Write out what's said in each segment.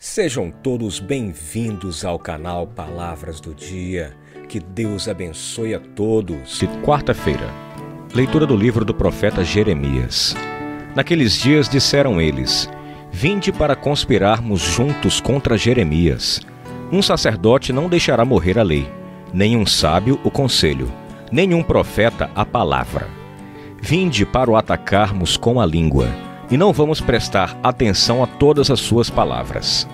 Sejam todos bem-vindos ao canal Palavras do Dia. Que Deus abençoe a todos. Quarta-feira, leitura do livro do profeta Jeremias. Naqueles dias disseram eles: Vinde para conspirarmos juntos contra Jeremias. Um sacerdote não deixará morrer a lei, nem um sábio o conselho, nem um profeta a palavra. Vinde para o atacarmos com a língua, e não vamos prestar atenção a todas as suas palavras.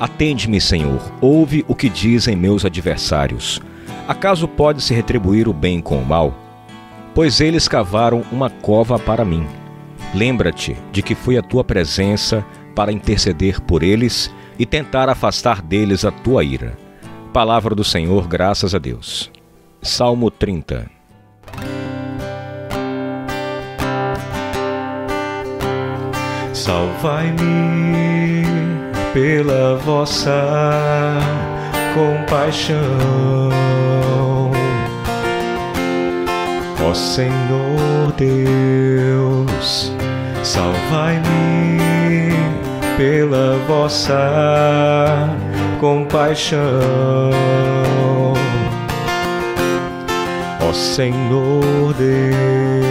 Atende-me, Senhor, ouve o que dizem meus adversários. Acaso pode-se retribuir o bem com o mal? Pois eles cavaram uma cova para mim. Lembra-te de que fui a tua presença para interceder por eles e tentar afastar deles a tua ira. Palavra do Senhor, graças a Deus. Salmo 30 Salvai-me pela vossa compaixão, ó Senhor Deus, salvai-me pela vossa compaixão, ó Senhor Deus,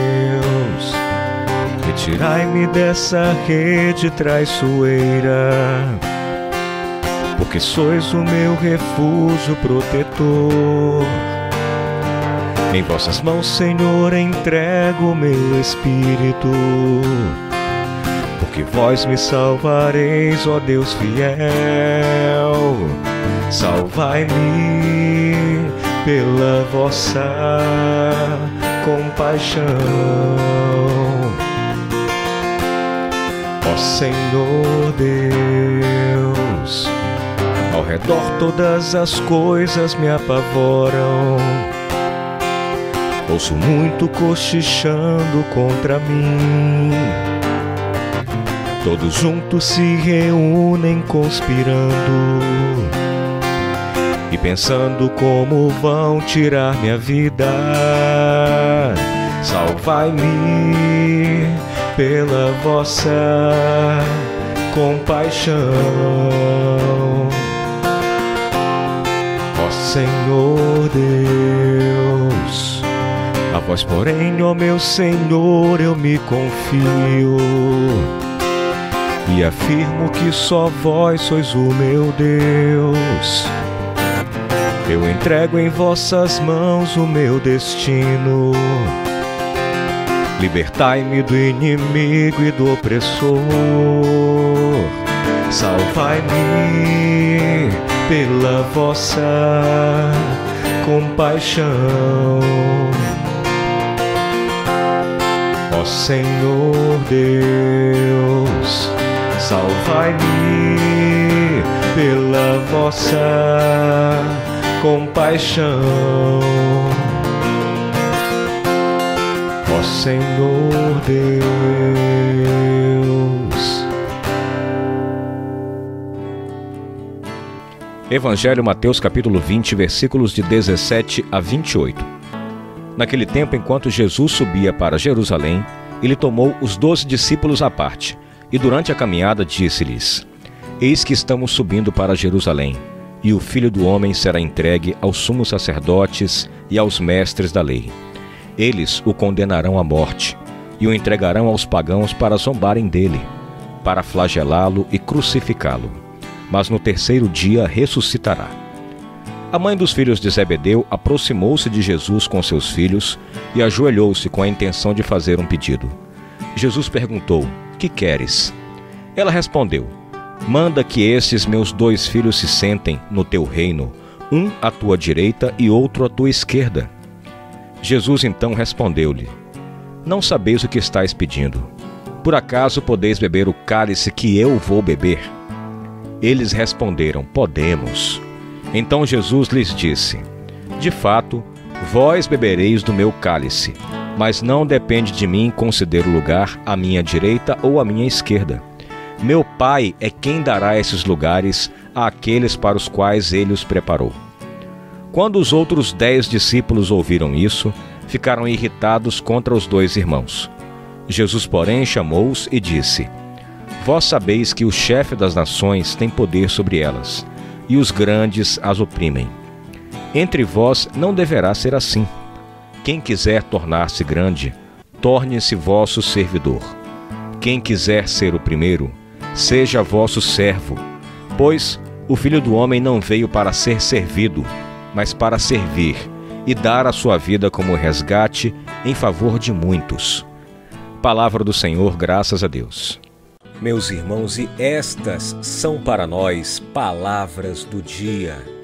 retirai-me dessa rede traiçoeira, porque sois o meu refúgio protetor. Em vossas mãos, Senhor, entrego meu espírito porque vós me salvareis, ó Deus fiel. Salvai-me pela vossa compaixão. Ó Senhor Deus, ao redor todas as coisas me apavoram. Ouço muito cochichando contra mim. Todos juntos se reúnem conspirando e pensando como vão tirar minha vida. Salvai-me pela vossa compaixão, ó Senhor Deus. A vós, porém, ó meu Senhor, eu me confio e afirmo que só vós sois o meu Deus. Eu entrego em vossas mãos o meu destino. Libertai-me do inimigo e do opressor. Salvai-me pela vossa compaixão. Ó Senhor Deus, salvai-me pela vossa compaixão. Senhor Deus. Evangelho Mateus capítulo 20, versículos de 17 a 28. Naquele tempo, enquanto Jesus subia para Jerusalém, ele tomou os doze discípulos à parte, e durante a caminhada disse-lhes: Eis que estamos subindo para Jerusalém, e o filho do homem será entregue aos sumos sacerdotes e aos mestres da lei. Eles o condenarão à morte, e o entregarão aos pagãos para zombarem dele, para flagelá-lo e crucificá-lo. Mas no terceiro dia ressuscitará. A mãe dos filhos de Zebedeu aproximou-se de Jesus com seus filhos e ajoelhou-se com a intenção de fazer um pedido. Jesus perguntou: Que queres? Ela respondeu: Manda que estes meus dois filhos se sentem no teu reino, um à tua direita e outro à tua esquerda. Jesus então respondeu-lhe: Não sabeis o que estáis pedindo. Por acaso podeis beber o cálice que eu vou beber? Eles responderam: Podemos. Então Jesus lhes disse: De fato, vós bebereis do meu cálice, mas não depende de mim conceder o lugar à minha direita ou à minha esquerda. Meu Pai é quem dará esses lugares àqueles para os quais ele os preparou. Quando os outros dez discípulos ouviram isso, ficaram irritados contra os dois irmãos. Jesus, porém, chamou-os e disse: Vós sabeis que o chefe das nações tem poder sobre elas, e os grandes as oprimem. Entre vós não deverá ser assim. Quem quiser tornar-se grande, torne-se vosso servidor. Quem quiser ser o primeiro, seja vosso servo, pois o Filho do Homem não veio para ser servido, mas para servir e dar a sua vida como resgate em favor de muitos. Palavra do Senhor, graças a Deus. Meus irmãos, e estas são para nós palavras do dia.